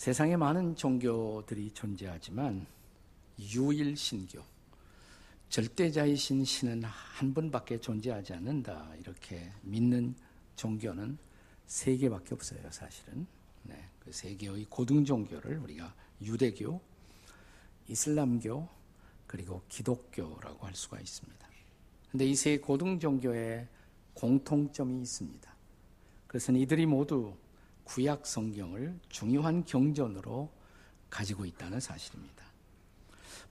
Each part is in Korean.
세상에 많은 종교들이 존재하지만 유일 신교, 절대자이신 신은 한 분밖에 존재하지 않는다. 이렇게 믿는 종교는 세 개밖에 없어요, 사실은. 네, 그 세 개의 고등 종교를 우리가 유대교, 이슬람교, 그리고 기독교라고 할 수가 있습니다. 근데 이 세 고등 종교에 공통점이 있습니다. 그것은 이들이 모두 구약 성경을 중요한 경전으로 가지고 있다는 사실입니다.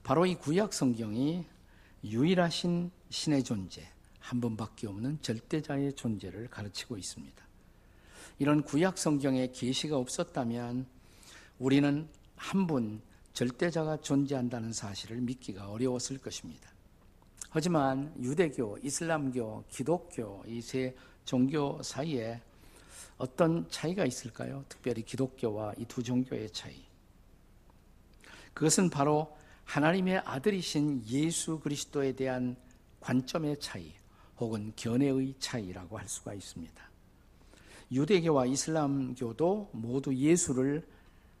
바로 이 구약 성경이 유일하신 신의 존재, 한 번밖에 없는 절대자의 존재를 가르치고 있습니다. 이런 구약 성경에 계시가 없었다면 우리는 한 분 절대자가 존재한다는 사실을 믿기가 어려웠을 것입니다. 하지만 유대교, 이슬람교, 기독교 이 세 종교 사이에 어떤 차이가 있을까요? 특별히 기독교와 이 두 종교의 차이. 그것은 바로 하나님의 아들이신 예수 그리스도에 대한 관점의 차이 혹은 견해의 차이라고 할 수가 있습니다. 유대교와 이슬람교도 모두 예수를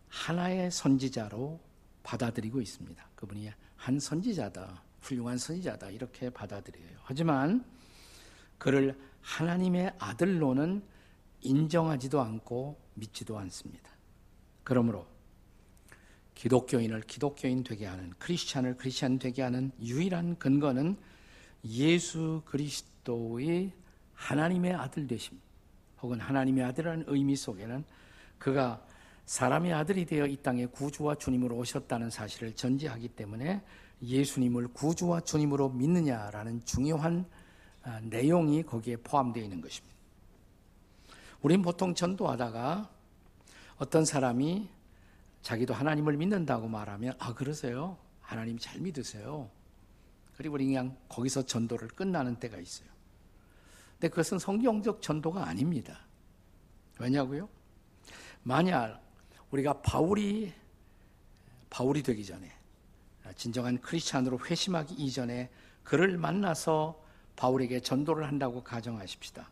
하나의 선지자로 받아들이고 있습니다. 그분이 한 선지자다, 훌륭한 선지자다 이렇게 받아들여요. 하지만 그를 하나님의 아들로는 인정하지도 않고 믿지도 않습니다. 그러므로 기독교인을 기독교인 되게 하는 크리스찬을 크리스찬 되게 하는 유일한 근거는 예수 그리스도의 하나님의 아들 되심 혹은 하나님의 아들이라는 의미 속에는 그가 사람의 아들이 되어 이 땅에 구주와 주님으로 오셨다는 사실을 전제하기 때문에 예수님을 구주와 주님으로 믿느냐라는 중요한 아, 내용이 거기에 포함되어 있는 것입니다. 우린 보통 전도하다가 어떤 사람이 자기도 하나님을 믿는다고 말하면 아 그러세요? 하나님 잘 믿으세요. 그리고 그냥 거기서 전도를 끝나는 때가 있어요. 근데 그것은 성경적 전도가 아닙니다. 왜냐고요? 만약 우리가 바울이 바울이 되기 전에 진정한 크리스찬으로 회심하기 이전에 그를 만나서 바울에게 전도를 한다고 가정하십시다.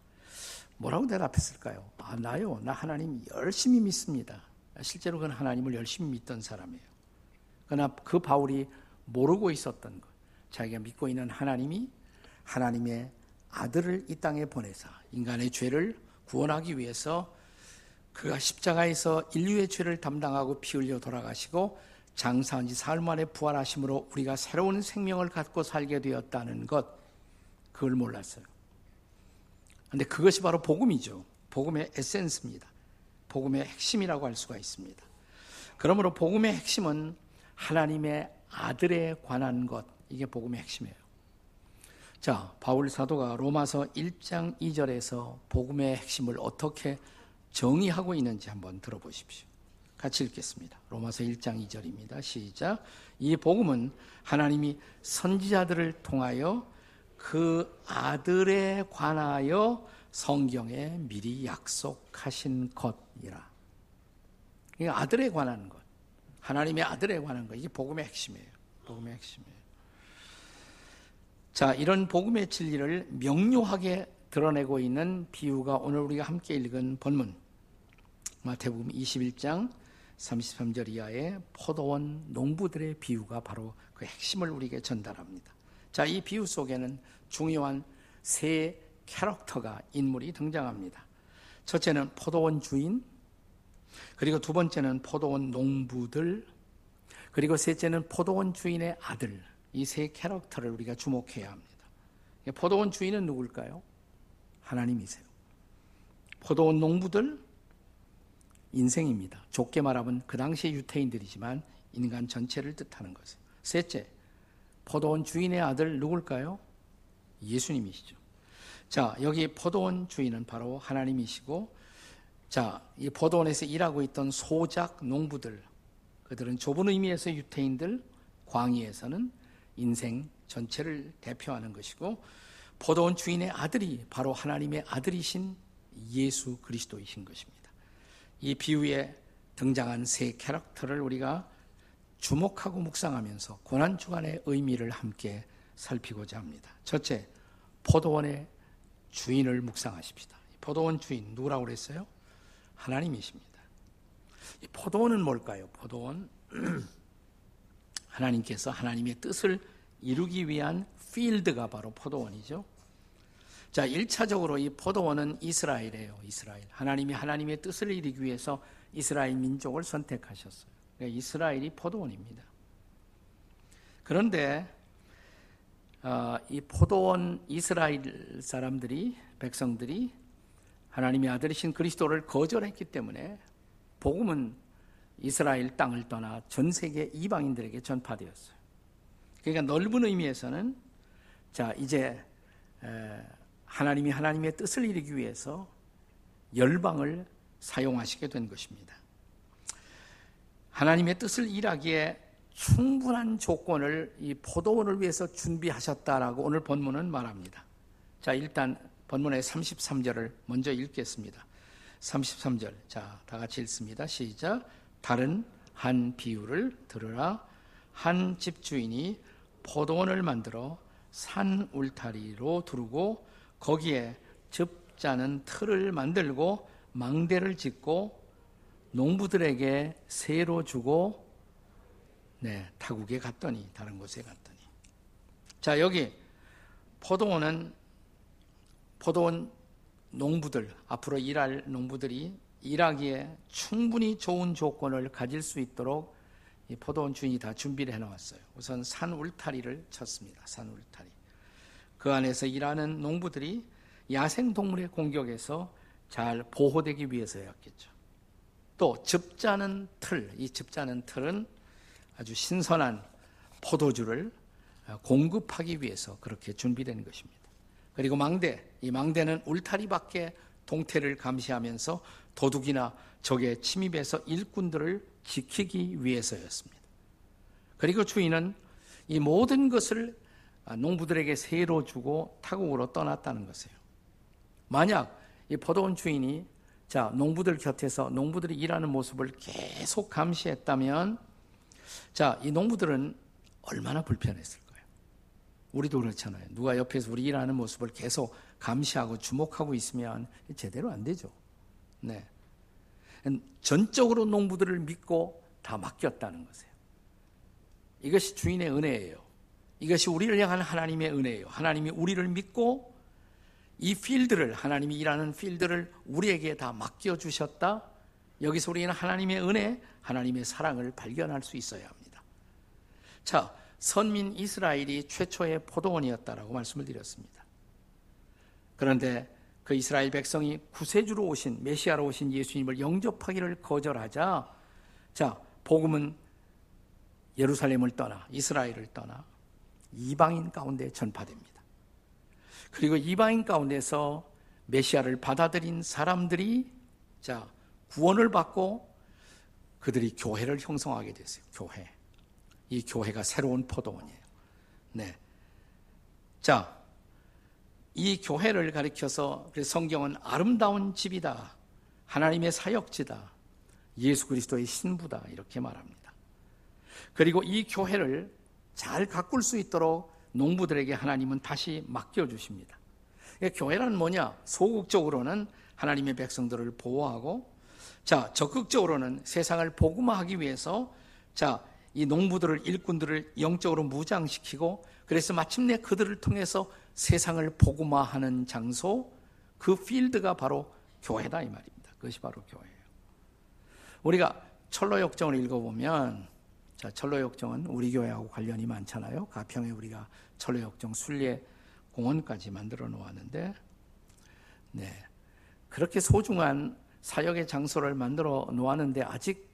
뭐라고 대답했을까요? 아, 나요. 나 하나님 열심히 믿습니다. 실제로 그는 하나님을 열심히 믿던 사람이에요. 그러나 그 바울이 모르고 있었던 것. 자기가 믿고 있는 하나님이 하나님의 아들을 이 땅에 보내사 인간의 죄를 구원하기 위해서 그가 십자가에서 인류의 죄를 담당하고 피 흘려 돌아가시고 장사한 지 사흘 만에 부활하심으로 우리가 새로운 생명을 갖고 살게 되었다는 것 그걸 몰랐어요. 근데 그것이 바로 복음이죠. 복음의 에센스입니다. 복음의 핵심이라고 할 수가 있습니다. 그러므로 복음의 핵심은 하나님의 아들에 관한 것, 이게 복음의 핵심이에요. 자, 바울 사도가 로마서 1장 2절에서 복음의 핵심을 어떻게 정의하고 있는지 한번 들어보십시오. 같이 읽겠습니다. 로마서 1장 2절입니다. 시작. 이 복음은 하나님이 선지자들을 통하여 그 아들에 관하여 성경에 미리 약속하신 것이라. 이 아들에 관한 것. 하나님의 아들에 관한 것. 이게 복음의 핵심이에요. 복음의 핵심이에요. 자, 이런 복음의 진리를 명료하게 드러내고 있는 비유가 오늘 우리가 함께 읽은 본문. 마태복음 21장 33절 이하의 포도원 농부들의 비유가 바로 그 핵심을 우리에게 전달합니다. 자, 이 비유 속에는 중요한 세 캐릭터가 인물이 등장합니다. 첫째는 포도원 주인, 그리고 두 번째는 포도원 농부들, 그리고 셋째는 포도원 주인의 아들. 이 세 캐릭터를 우리가 주목해야 합니다. 포도원 주인은 누굴까요? 하나님이세요. 포도원 농부들 인생입니다. 좁게 말하면 그 당시의 유태인들이지만 인간 전체를 뜻하는 것이에요. 셋째, 포도원 주인의 아들 누굴까요? 예수님이시죠. 자, 여기 포도원 주인은 바로 하나님이시고, 자, 이 포도원에서 일하고 있던 소작 농부들, 그들은 좁은 의미에서 유태인들, 광희에서는 인생 전체를 대표하는 것이고, 포도원 주인의 아들이 바로 하나님의 아들이신 예수 그리스도이신 것입니다. 이 비유에 등장한 세 캐릭터를 우리가 주목하고 묵상하면서 고난 주간의 의미를 함께 살피고자 합니다. 첫째, 포도원의 주인을 묵상하십시다. 포도원 주인 누구라고 그랬어요? 하나님이십니다. 포도원은 뭘까요? 포도원. 하나님께서 하나님의 뜻을 이루기 위한 필드가 바로 포도원이죠. 자, 1차적으로 이 포도원은 이스라엘이에요. 이스라엘. 하나님이 하나님의 뜻을 이루기 위해서 이스라엘 민족을 선택하셨어요. 그러니까 이스라엘이 포도원입니다. 그런데 어, 이 포도원 이스라엘 사람들이 백성들이 하나님의 아들이신 그리스도를 거절했기 때문에 복음은 이스라엘 땅을 떠나 전 세계 이방인들에게 전파되었어요. 그러니까 넓은 의미에서는 자 이제 하나님이 하나님의 뜻을 이루기 위해서 열방을 사용하시게 된 것입니다. 하나님의 뜻을 일하기에 충분한 조건을 이 포도원을 위해서 준비하셨다라고 오늘 본문은 말합니다. 자, 일단 본문의 33절을 먼저 읽겠습니다. 33절. 자, 다 같이 읽습니다. 시작. 다른 한 비유를 들으라. 한 집주인이 포도원을 만들어 산 울타리로 두르고 거기에 즙자는 틀을 만들고 망대를 짓고 농부들에게 새로 주고 네, 타국에 갔더니 다른 곳에 갔더니 자 여기 포도원은 포도원 농부들 앞으로 일할 농부들이 일하기에 충분히 좋은 조건을 가질 수 있도록 이 포도원 주인이 다 준비를 해놓았어요. 우선 산 울타리를 쳤습니다. 산 울타리. 그 안에서 일하는 농부들이 야생 동물의 공격에서 잘 보호되기 위해서였겠죠. 또 즙자는 틀, 이 즙자는 틀은 아주 신선한 포도주를 공급하기 위해서 그렇게 준비된 것입니다. 그리고 망대, 이 망대는 울타리 밖에 동태를 감시하면서 도둑이나 적의 침입에서 일꾼들을 지키기 위해서였습니다. 그리고 주인은 이 모든 것을 농부들에게 새로 주고 타국으로 떠났다는 것이에요. 만약 이 포도원 주인이 자, 농부들 곁에서 농부들이 일하는 모습을 계속 감시했다면 자, 이 농부들은 얼마나 불편했을 거예요. 우리도 그렇잖아요. 누가 옆에서 우리 일하는 모습을 계속 감시하고 주목하고 있으면 제대로 안 되죠. 네. 전적으로 농부들을 믿고 다 맡겼다는 것이에요. 이것이 주인의 은혜예요. 이것이 우리를 향한 하나님의 은혜예요. 하나님이 우리를 믿고 이 필드를 하나님이 일하는 필드를 우리에게 다 맡겨 주셨다. 여기서 우리는 하나님의 은혜, 하나님의 사랑을 발견할 수 있어야 합니다. 자, 선민 이스라엘이 최초의 포도원이었다라고 말씀을 드렸습니다. 그런데 그 이스라엘 백성이 구세주로 오신 메시아로 오신 예수님을 영접하기를 거절하자 자, 복음은 예루살렘을 떠나 이스라엘을 떠나 이방인 가운데 전파됩니다. 그리고 이방인 가운데서 메시아를 받아들인 사람들이 자 구원을 받고 그들이 교회를 형성하게 됐어요. 교회. 이 교회가 새로운 포도원이에요. 네. 자, 이 교회를 가리켜서 성경은 아름다운 집이다. 하나님의 사역지다. 예수 그리스도의 신부다. 이렇게 말합니다. 그리고 이 교회를 잘 가꿀 수 있도록 농부들에게 하나님은 다시 맡겨주십니다. 교회란 뭐냐? 소극적으로는 하나님의 백성들을 보호하고, 자, 적극적으로는 세상을 복음화하기 위해서, 자, 이 농부들을, 일꾼들을 영적으로 무장시키고, 그래서 마침내 그들을 통해서 세상을 복음화하는 장소, 그 필드가 바로 교회다, 이 말입니다. 그것이 바로 교회예요. 우리가 철로 역정을 읽어보면, 자, 철로역정은 우리 교회하고 관련이 많잖아요. 가평에 우리가 철로역정 순례 공원까지 만들어 놓았는데, 네. 그렇게 소중한 사역의 장소를 만들어 놓았는데, 아직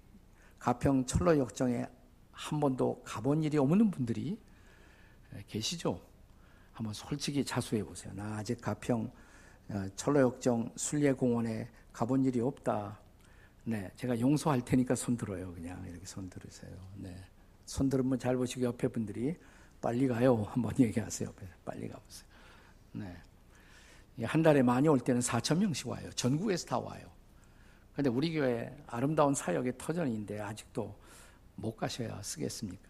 가평 철로역정에 한 번도 가본 일이 없는 분들이 계시죠? 한번 솔직히 자수해 보세요. 나 아직 가평 어, 철로역정 순례공원에 가본 일이 없다. 네, 제가 용서할 테니까 손 들어요. 그냥 이렇게 손 들으세요. 네, 손 들으면 잘 보시고 옆에 분들이 빨리 가요. 한번 얘기하세요. 빨리 가보세요. 네, 한 달에 많이 올 때는 4천 명씩 와요. 전국에서 다 와요. 근데 우리 교회 아름다운 사역의 터전인데 아직도 못 가셔야 쓰겠습니까?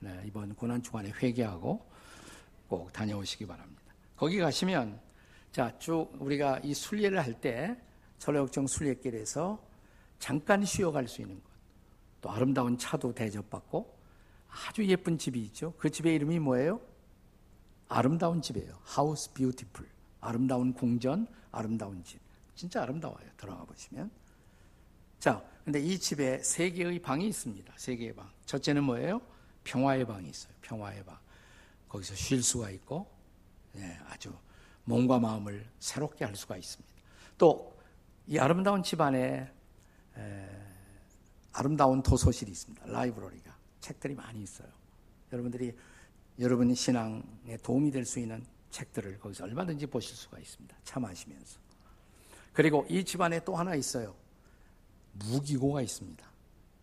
네, 이번 고난 주간에 회개하고 꼭 다녀오시기 바랍니다. 거기 가시면 자, 쭉 우리가 이 순례를 할때 철로역정 순례길에서 잠깐 쉬어갈 수 있는 것. 또 아름다운 차도 대접받고 아주 예쁜 집이 있죠. 그 집의 이름이 뭐예요? 아름다운 집이에요. 하우스 뷰티풀. 아름다운 궁전, 아름다운 집. 진짜 아름다워요. 들어가 보시면. 자, 근데 이 집에 세 개의 방이 있습니다. 세 개의 방. 첫째는 뭐예요? 평화의 방이 있어요. 평화의 방. 거기서 쉴 수가 있고, 네, 아주 몸과 마음을 새롭게 할 수가 있습니다. 또, 이 아름다운 집 안에 에, 아름다운 도서실이 있습니다. 라이브러리가. 책들이 많이 있어요. 여러분들이 여러분의 신앙에 도움이 될 수 있는 책들을 거기서 얼마든지 보실 수가 있습니다. 차 마시면서. 그리고 이 집안에 또 하나 있어요. 무기고가 있습니다.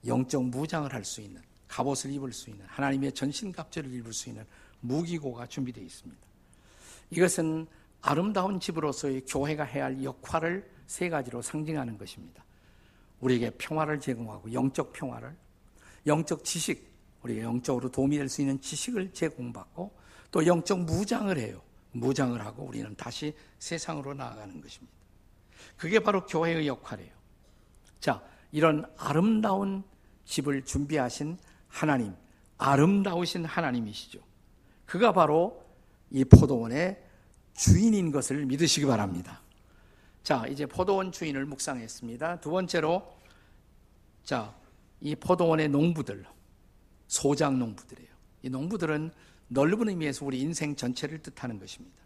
영적 무장을 할 수 있는, 갑옷을 입을 수 있는, 하나님의 전신갑주를 입을 수 있는 무기고가 준비되어 있습니다. 이것은 아름다운 집으로서의 교회가 해야 할 역할을 세 가지로 상징하는 것입니다. 우리에게 평화를 제공하고 영적 평화를, 영적 지식, 우리가 영적으로 도움이 될 수 있는 지식을 제공받고 또 영적 무장을 해요. 무장을 하고 우리는 다시 세상으로 나아가는 것입니다. 그게 바로 교회의 역할이에요. 자, 이런 아름다운 집을 준비하신 하나님, 아름다우신 하나님이시죠. 그가 바로 이 포도원의 주인인 것을 믿으시기 바랍니다. 자, 이제 포도원 주인을 묵상했습니다. 두 번째로, 자, 이 포도원의 농부들, 소장 농부들이에요. 이 농부들은 넓은 의미에서 우리 인생 전체를 뜻하는 것입니다.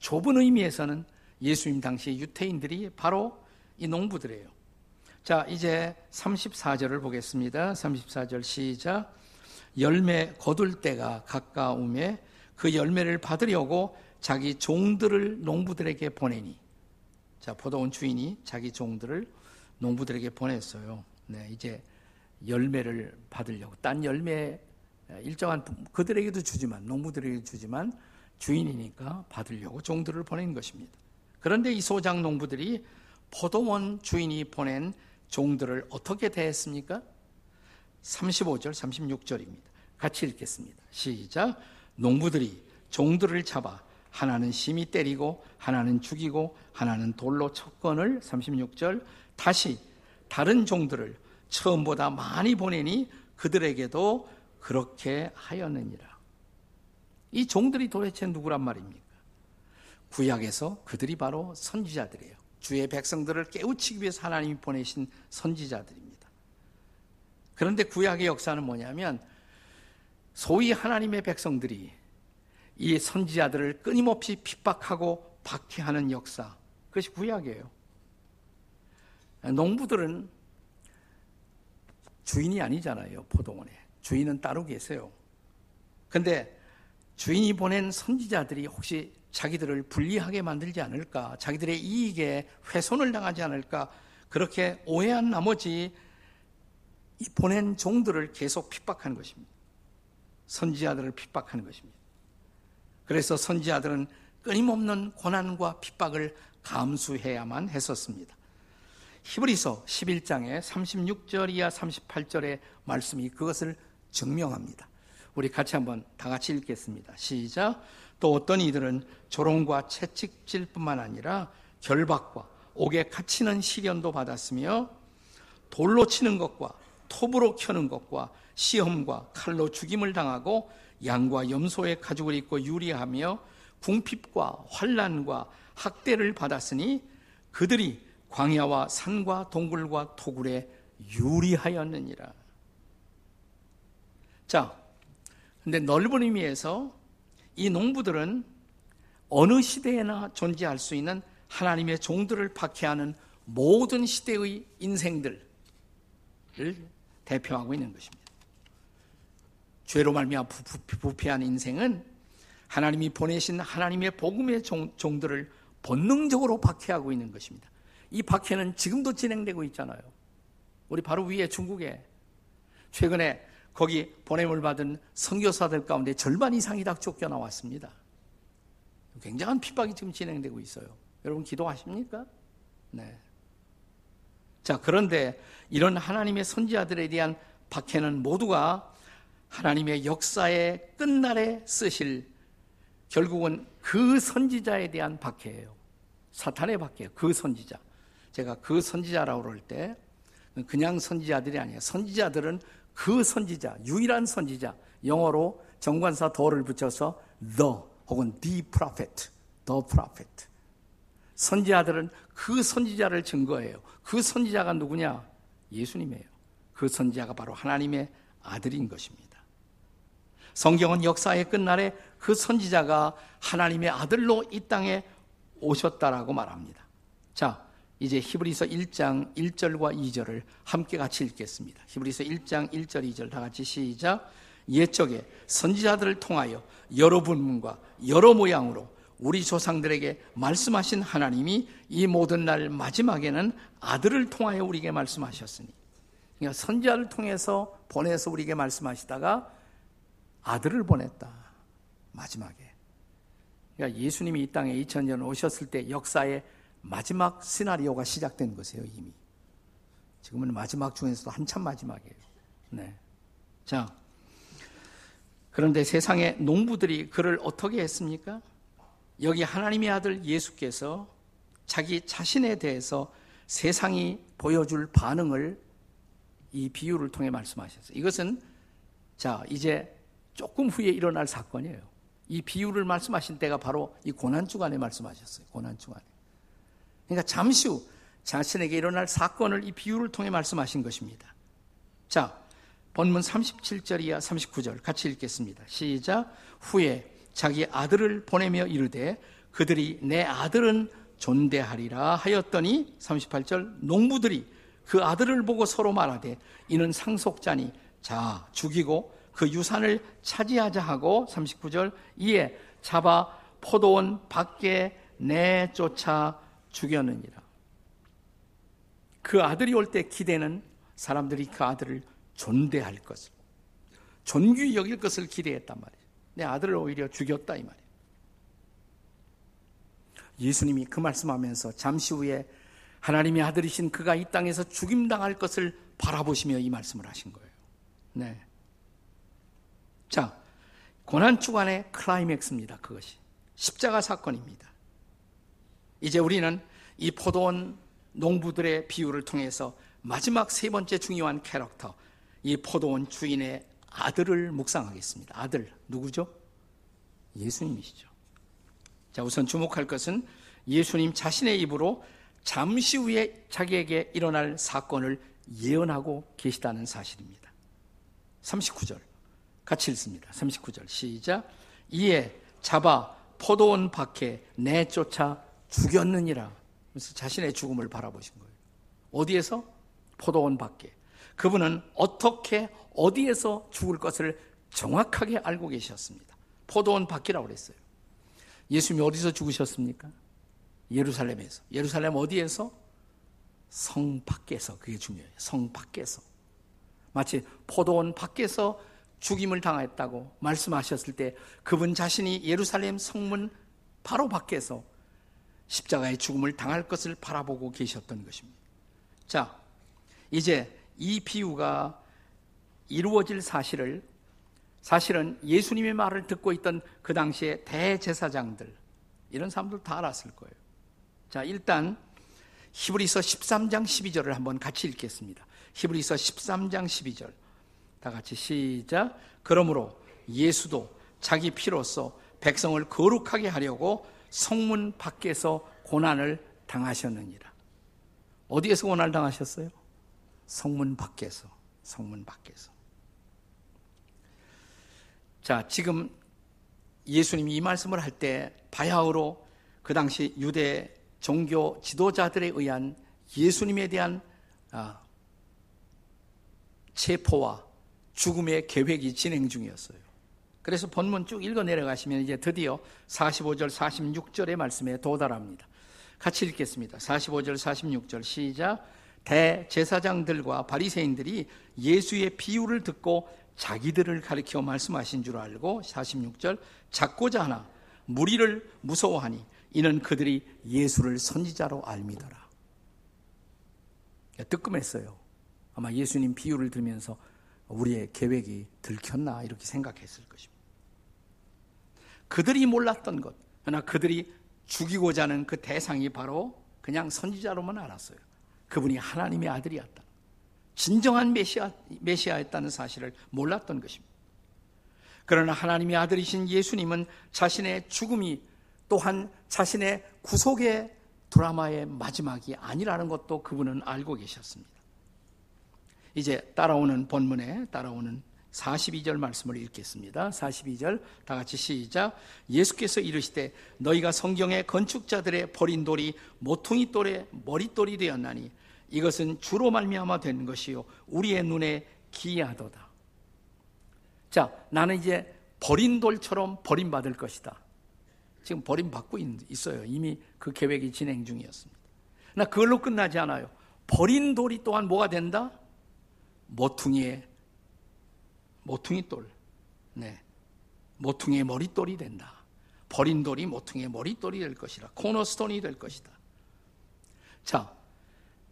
좁은 의미에서는 예수님 당시 유태인들이 바로 이 농부들이에요. 자, 이제 34절을 보겠습니다. 34절 시작. 열매 거둘 때가 가까움에 그 열매를 받으려고 자기 종들을 농부들에게 보내니. 자, 포도원 주인이 자기 종들을 농부들에게 보냈어요. 네, 이제 열매를 받으려고. 딴 열매 일정한 그들에게도 주지만 농부들에게 주지만 주인이니까 받으려고 종들을 보낸 것입니다. 그런데 이 소장 농부들이 포도원 주인이 보낸 종들을 어떻게 대했습니까? 35절, 36절입니다. 같이 읽겠습니다. 시작. 농부들이 종들을 잡아 하나는 심히 때리고 하나는 죽이고 하나는 돌로 쳤건을 36절 다시 다른 종들을 처음보다 많이 보내니 그들에게도 그렇게 하였느니라. 이 종들이 도대체 누구란 말입니까? 구약에서 그들이 바로 선지자들이에요. 주의 백성들을 깨우치기 위해서 하나님이 보내신 선지자들입니다. 그런데 구약의 역사는 뭐냐면 소위 하나님의 백성들이 이 선지자들을 끊임없이 핍박하고 박해하는 역사. 그것이 구약이에요. 농부들은 주인이 아니잖아요, 포도원에. 주인은 따로 계세요. 근데 주인이 보낸 선지자들이 혹시 자기들을 불리하게 만들지 않을까, 자기들의 이익에 훼손을 당하지 않을까, 그렇게 오해한 나머지 보낸 종들을 계속 핍박하는 것입니다. 선지자들을 핍박하는 것입니다. 그래서 선지자들은 끊임없는 고난과 핍박을 감수해야만 했었습니다. 히브리서 11장의 36절 이하 38절의 말씀이 그것을 증명합니다. 우리 같이 한번 다 같이 읽겠습니다. 시작. 또 어떤 이들은 조롱과 채찍질 뿐만 아니라 결박과 옥에 갇히는 시련도 받았으며 돌로 치는 것과 톱으로 켜는 것과 시험과 칼로 죽임을 당하고 양과 염소의 가죽을 입고 유리하며 궁핍과 환란과 학대를 받았으니 그들이 광야와 산과 동굴과 토굴에 유리하였느니라. 자, 근데 넓은 의미에서 이 농부들은 어느 시대에나 존재할 수 있는 하나님의 종들을 박해하는 모든 시대의 인생들을 대표하고 있는 것입니다. 죄로 말미암아 부패한 인생은 하나님이 보내신 하나님의 복음의 종, 종들을 본능적으로 박해하고 있는 것입니다. 이 박해는 지금도 진행되고 있잖아요. 우리 바로 위에 중국에 최근에 거기 보냄을 받은 선교사들 가운데 절반 이상이 다 쫓겨나왔습니다. 굉장한 핍박이 지금 진행되고 있어요. 여러분 기도하십니까? 네. 자, 그런데 이런 하나님의 선지자들에 대한 박해는 모두가 하나님의 역사의 끝날에 쓰실 결국은 그 선지자에 대한 박해예요. 사탄의 박해예요. 그 선지자. 제가 그 선지자라고 그럴 때 그냥 선지자들이 아니에요. 선지자들은 그 선지자, 유일한 선지자, 영어로 정관사 더를 붙여서 the 혹은 the prophet, the prophet. 선지자들은 그 선지자를 증거해요. 그 선지자가 누구냐? 예수님이에요. 그 선지자가 바로 하나님의 아들인 것입니다. 성경은 역사의 끝날에 그 선지자가 하나님의 아들로 이 땅에 오셨다라고 말합니다. 자, 이제 히브리서 1장 1절과 2절을 함께 같이 읽겠습니다. 히브리서 1장 1절 2절 다 같이 시작. 옛적에 선지자들을 통하여 여러 분과 여러 모양으로 우리 조상들에게 말씀하신 하나님이 이 모든 날 마지막에는 아들을 통하여 우리에게 말씀하셨으니 그러니까 선지자를 통해서 보내서 우리에게 말씀하시다가 아들을 보냈다. 마지막에. 그러니까 예수님이 이 땅에 2000년 오셨을 때 역사의 마지막 시나리오가 시작된 것이에요, 이미. 지금은 마지막 중에서도 한참 마지막이에요. 네. 자. 그런데 세상의 농부들이 그를 어떻게 했습니까? 여기 하나님의 아들 예수께서 자기 자신에 대해서 세상이 보여줄 반응을 이 비유를 통해 말씀하셨어요. 이것은 자, 이제 조금 후에 일어날 사건이에요. 이 비유를 말씀하신 때가 바로 이 고난주간에 말씀하셨어요. 고난주간에. 그러니까 잠시 후 자신에게 일어날 사건을 이 비유를 통해 말씀하신 것입니다. 자, 본문 37절 이하 39절 같이 읽겠습니다. 시작. 후에 자기 아들을 보내며 이르되 그들이 내 아들은 존대하리라 하였더니 38절 농부들이 그 아들을 보고 서로 말하되 이는 상속자니 자 죽이고 그 유산을 차지하자 하고 39절 이에 잡아 포도원 밖에 내쫓아 죽였느니라. 그 아들이 올 때 기대는 사람들이 그 아들을 존대할 것을 존귀 여길 것을 기대했단 말이에요. 내 아들을 오히려 죽였다 이 말이에요. 예수님이 그 말씀하면서 잠시 후에 하나님의 아들이신 그가 이 땅에서 죽임당할 것을 바라보시며 이 말씀을 하신 거예요. 네. 자, 고난 주간의 클라이맥스입니다. 그것이 십자가 사건입니다. 이제 우리는 이 포도원 농부들의 비유를 통해서 마지막 세 번째 중요한 캐릭터, 이 포도원 주인의 아들을 묵상하겠습니다. 아들, 누구죠? 예수님이시죠. 자, 우선 주목할 것은 예수님 자신의 입으로 잠시 후에 자기에게 일어날 사건을 예언하고 계시다는 사실입니다. 39절. 같이 읽습니다. 39절. 시작. 이에 잡아 포도원 밖에 내쫓아 죽였느니라. 그래서 자신의 죽음을 바라보신 거예요. 어디에서? 포도원 밖에. 그분은 어떻게 어디에서 죽을 것을 정확하게 알고 계셨습니다. 포도원 밖이라고 그랬어요. 예수님이 어디서 죽으셨습니까? 예루살렘에서. 예루살렘 어디에서? 성 밖에서. 그게 중요해요. 성 밖에서. 마치 포도원 밖에서 죽임을 당했다고 말씀하셨을 때 그분 자신이 예루살렘 성문 바로 밖에서 십자가의 죽음을 당할 것을 바라보고 계셨던 것입니다. 자, 이제 이 비유가 이루어질 사실을 사실은 예수님의 말을 듣고 있던 그 당시에 대제사장들 이런 사람들 다 알았을 거예요. 자, 일단 히브리서 13장 12절을 한번 같이 읽겠습니다. 히브리서 13장 12절. 다 같이 시작. 그러므로 예수도 자기 피로써 백성을 거룩하게 하려고 성문 밖에서 고난을 당하셨느니라. 어디에서 고난을 당하셨어요? 성문 밖에서. 성문 밖에서. 자, 지금 예수님이 이 말씀을 할 때 바야흐로 그 당시 유대 종교 지도자들에 의한 예수님에 대한 아, 체포와 죽음의 계획이 진행 중이었어요. 그래서 본문 쭉 읽어 내려가시면 이제 드디어 45절, 46절의 말씀에 도달합니다. 같이 읽겠습니다. 45절, 46절 시작. 대제사장들과 바리새인들이 예수의 비유를 듣고 자기들을 가리켜 말씀하신 줄 알고 46절 작고자 하나 무리를 무서워하니 이는 그들이 예수를 선지자로 알미더라. 뜨끔했어요. 아마 예수님 비유를 들으면서 우리의 계획이 들켰나 이렇게 생각했을 것입니다. 그들이 몰랐던 것, 그러나 그들이 죽이고자 하는 그 대상이 바로 그냥 선지자로만 알았어요. 그분이 하나님의 아들이었다. 진정한 메시아, 메시아였다는 사실을 몰랐던 것입니다. 그러나 하나님의 아들이신 예수님은 자신의 죽음이 또한 자신의 구속의 드라마의 마지막이 아니라는 것도 그분은 알고 계셨습니다. 이제 따라오는 본문에 따라오는 42절 말씀을 읽겠습니다. 42절 다 같이 시작. 예수께서 이르시되 너희가 성경의 건축자들의 버린 돌이 모퉁이 돌의 머릿돌이 되었나니 이것은 주로 말미암아 된 것이요 우리의 눈에 기이하도다. 자, 나는 이제 버린 돌처럼 버림받을 것이다. 지금 버림받고 있어요. 이미 그 계획이 진행 중이었습니다. 나 그걸로 끝나지 않아요. 버린 돌이 또한 뭐가 된다? 모퉁이의 모퉁이 돌. 네. 모퉁이의 머릿돌이 된다. 버린 돌이 모퉁이의 머릿돌이 될 것이라. 코너스톤이 될 것이다. 자,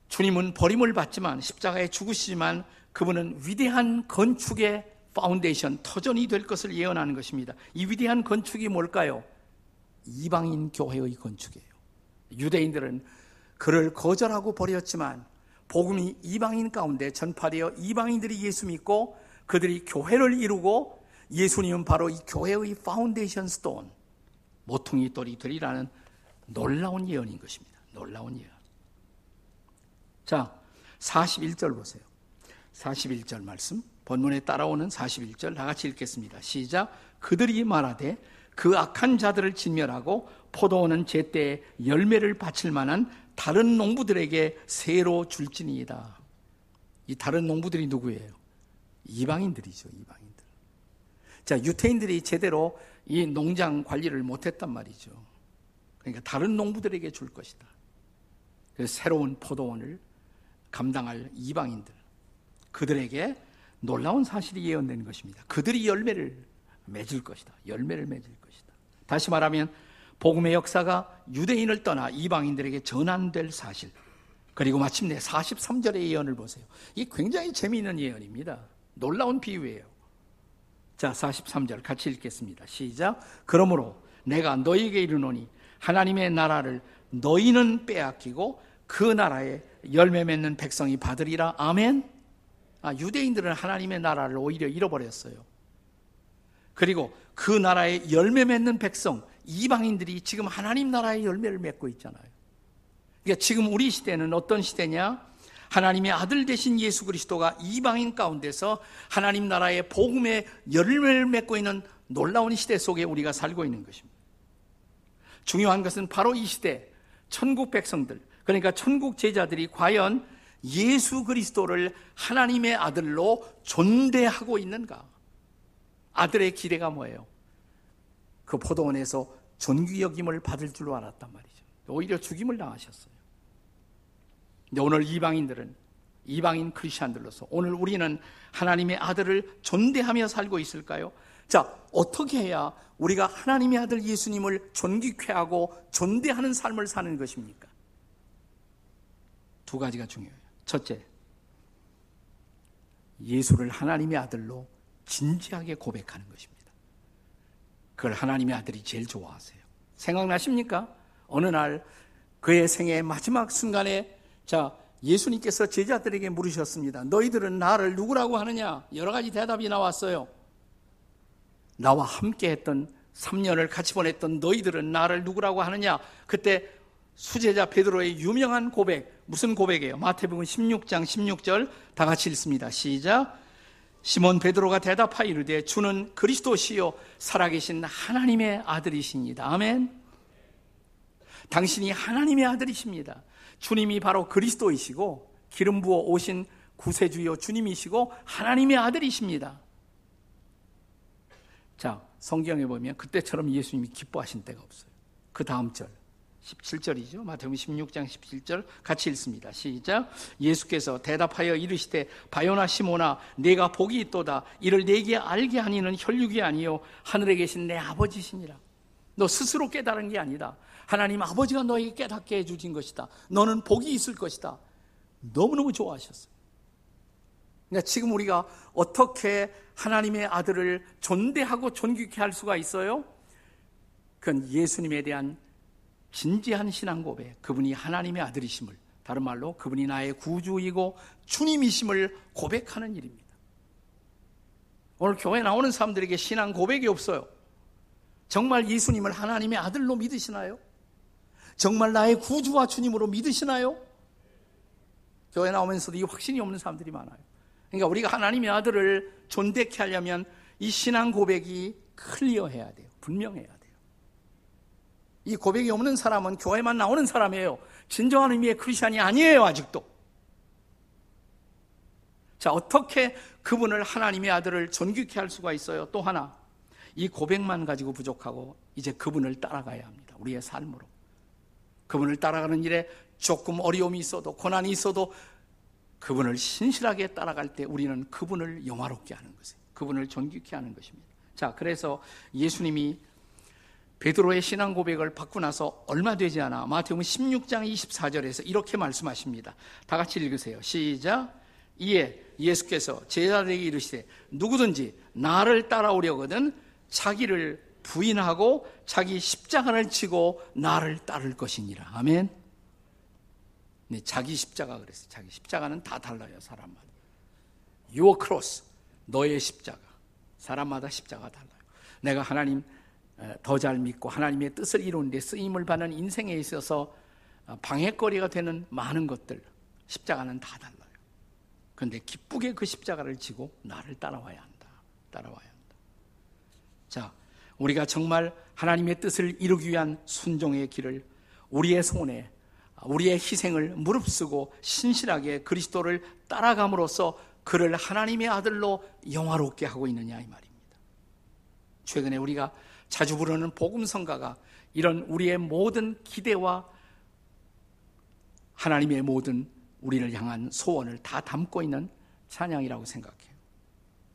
주님은 버림을 받지만 십자가에 죽으시지만 그분은 위대한 건축의 파운데이션, 터전이 될 것을 예언하는 것입니다. 이 위대한 건축이 뭘까요? 이방인 교회의 건축이에요. 유대인들은 그를 거절하고 버렸지만 복음이 이방인 가운데 전파되어 이방인들이 예수 믿고 그들이 교회를 이루고 예수님은 바로 이 교회의 foundation stone, 모퉁이 돌이 되리라는 놀라운 예언인 것입니다. 놀라운 예언. 자, 41절 보세요. 41절 말씀. 본문에 따라오는 41절 다 같이 읽겠습니다. 시작. 그들이 말하되 그 악한 자들을 진멸하고 포도원은 제때에 열매를 바칠 만한 다른 농부들에게 새로 줄지니이다. 이 다른 농부들이 누구예요? 이방인들이죠, 이방인들. 자, 유태인들이 제대로 이 농장 관리를 못했단 말이죠. 그러니까 다른 농부들에게 줄 것이다. 그래서 새로운 포도원을 감당할 이방인들. 그들에게 놀라운 사실이 예언된 것입니다. 그들이 열매를 맺을 것이다. 열매를 맺을 것이다. 다시 말하면 복음의 역사가 유대인을 떠나 이방인들에게 전환될 사실. 그리고 마침내 43절의 예언을 보세요. 이 굉장히 재미있는 예언입니다. 놀라운 비유예요. 자, 43절 같이 읽겠습니다. 시작. 그러므로 내가 너희에게 이르노니 하나님의 나라를 너희는 빼앗기고 그 나라에 열매 맺는 백성이 받으리라. 아멘. 아, 유대인들은 하나님의 나라를 오히려 잃어버렸어요. 그리고 그 나라에 열매 맺는 백성, 이방인들이 지금 하나님 나라의 열매를 맺고 있잖아요. 그러니까 지금 우리 시대는 어떤 시대냐? 하나님의 아들 되신 예수 그리스도가 이방인 가운데서 하나님 나라의 복음의 열매를 맺고 있는 놀라운 시대 속에 우리가 살고 있는 것입니다. 중요한 것은 바로 이 시대 천국 백성들 그러니까 천국 제자들이 과연 예수 그리스도를 하나님의 아들로 존대하고 있는가? 아들의 기대가 뭐예요? 그 포도원에서 존귀 여김을 받을 줄로 알았단 말이죠. 오히려 죽임을 당하셨어요. 근데 오늘 이방인들은 이방인 크리스천들로서 오늘 우리는 하나님의 아들을 존대하며 살고 있을까요? 자, 어떻게 해야 우리가 하나님의 아들 예수님을 존귀케 하고 존대하는 삶을 사는 것입니까? 두 가지가 중요해요. 첫째, 예수를 하나님의 아들로 진지하게 고백하는 것입니다. 그걸 하나님의 아들이 제일 좋아하세요. 생각나십니까? 어느 날 그의 생애 마지막 순간에 자, 예수님께서 제자들에게 물으셨습니다. 너희들은 나를 누구라고 하느냐? 여러 가지 대답이 나왔어요. 나와 함께 했던 3년을 같이 보냈던 너희들은 나를 누구라고 하느냐? 그때 수제자 베드로의 유명한 고백, 무슨 고백이에요? 마태복음 16장 16절 다 같이 읽습니다. 시작. 시몬 베드로가 대답하여 이르되 주는 그리스도시요 살아계신 하나님의 아들이십니다. 아멘. 당신이 하나님의 아들이십니다. 주님이 바로 그리스도이시고 기름 부어 오신 구세주요 주님이시고 하나님의 아들이십니다. 자, 성경에 보면 그때처럼 예수님이 기뻐하신 때가 없어요. 그 다음 절. 17절이죠. 마태복음 16장 17절 같이 읽습니다. 시작. 예수께서 대답하여 이르시되 바요나 시모나 내가 복이 있도다. 이를 내게 알게 하니는 혈육이 아니요 하늘에 계신 내 아버지시니라. 너 스스로 깨달은 게 아니다. 하나님 아버지가 너에게 깨닫게 해 주신 것이다. 너는 복이 있을 것이다. 너무너무 좋아하셨어요. 그러니까 지금 우리가 어떻게 하나님의 아들을 존대하고 존귀케 할 수가 있어요? 그건 예수님에 대한 진지한 신앙 고백, 그분이 하나님의 아들이심을 다른 말로 그분이 나의 구주이고 주님이심을 고백하는 일입니다. 오늘 교회 나오는 사람들에게 신앙 고백이 없어요. 정말 예수님을 하나님의 아들로 믿으시나요? 정말 나의 구주와 주님으로 믿으시나요? 교회 나오면서도 이 확신이 없는 사람들이 많아요. 그러니까 우리가 하나님의 아들을 존대케 하려면 이 신앙 고백이 클리어해야 돼요. 분명해야 돼요. 이 고백이 없는 사람은 교회만 나오는 사람이에요. 진정한 의미의 크리스천이 아니에요, 아직도. 자, 어떻게 그분을 하나님의 아들을 존귀케 할 수가 있어요? 또 하나, 이 고백만 가지고 부족하고 이제 그분을 따라가야 합니다. 우리의 삶으로. 그분을 따라가는 일에 조금 어려움이 있어도 고난이 있어도 그분을 신실하게 따라갈 때 우리는 그분을 영화롭게 하는 것이에요. 그분을 존귀케 하는 것입니다. 자, 그래서 예수님이 베드로의 신앙 고백을 받고 나서 얼마 되지 않아 마태복음 16장 24절에서 이렇게 말씀하십니다. 다 같이 읽으세요. 시작. 이에 예수께서 제자들에게 이르시되 누구든지 나를 따라오려거든 자기를 부인하고 자기 십자가를 치고 나를 따를 것이니라. 아멘. 네, 자기 십자가 그랬어요. 자기 십자가는 다 달라요, 사람마다. Your cross, 너의 십자가. 사람마다 십자가 달라요. 내가 하나님 더 잘 믿고 하나님의 뜻을 이루는 데 쓰임을 받는 인생에 있어서 어, 방해거리가 되는 많은 것들, 십자가는 다 달라요. 그런데 기쁘게 그 십자가를 지고 나를 따라와야 한다. 따라와야 한다. 자, 우리가 정말 하나님의 뜻을 이루기 위한 순종의 길을 우리의 손에 우리의 희생을 무릅쓰고 신실하게 그리스도를 따라감으로써 그를 하나님의 아들로 영화롭게 하고 있느냐 이 말입니다. 최근에 우리가 자주 부르는 복음성가가 이런 우리의 모든 기대와 하나님의 모든 우리를 향한 소원을 다 담고 있는 찬양이라고 생각해요.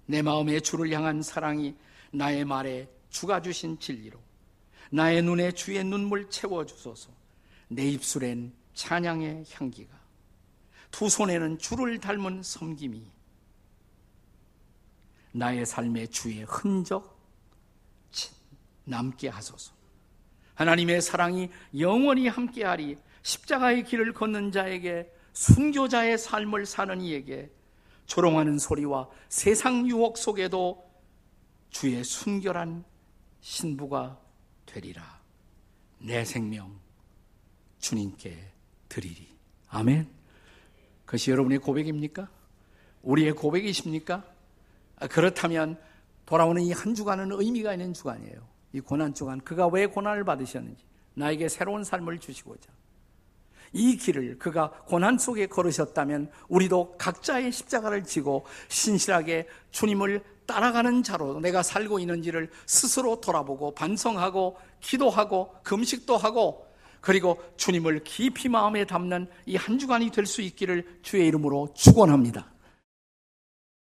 내 마음에 주를 향한 사랑이 나의 말에 주가 주신 진리로 나의 눈에 주의 눈물 채워 주소서. 내 입술엔 찬양의 향기가 두 손에는 주를 닮은 섬김이 나의 삶의 주의 흔적 남게 하소서. 하나님의 사랑이 영원히 함께하리 십자가의 길을 걷는 자에게 순교자의 삶을 사는 이에게 조롱하는 소리와 세상 유혹 속에도 주의 순결한 신부가 되리라. 내 생명 주님께 드리리. 아멘. 그것이 여러분의 고백입니까? 우리의 고백이십니까? 아, 그렇다면 돌아오는 이 한 주간은 의미가 있는 주간이에요. 이 고난 주간, 그가 왜 고난을 받으셨는지, 나에게 새로운 삶을 주시고자. 이 길을 그가 고난 속에 걸으셨다면 우리도 각자의 십자가를 지고 신실하게 주님을 따라가는 자로 내가 살고 있는지를 스스로 돌아보고 반성하고 기도하고 금식도 하고 그리고 주님을 깊이 마음에 담는 이 한 주간이 될 수 있기를 주의 이름으로 축원합니다.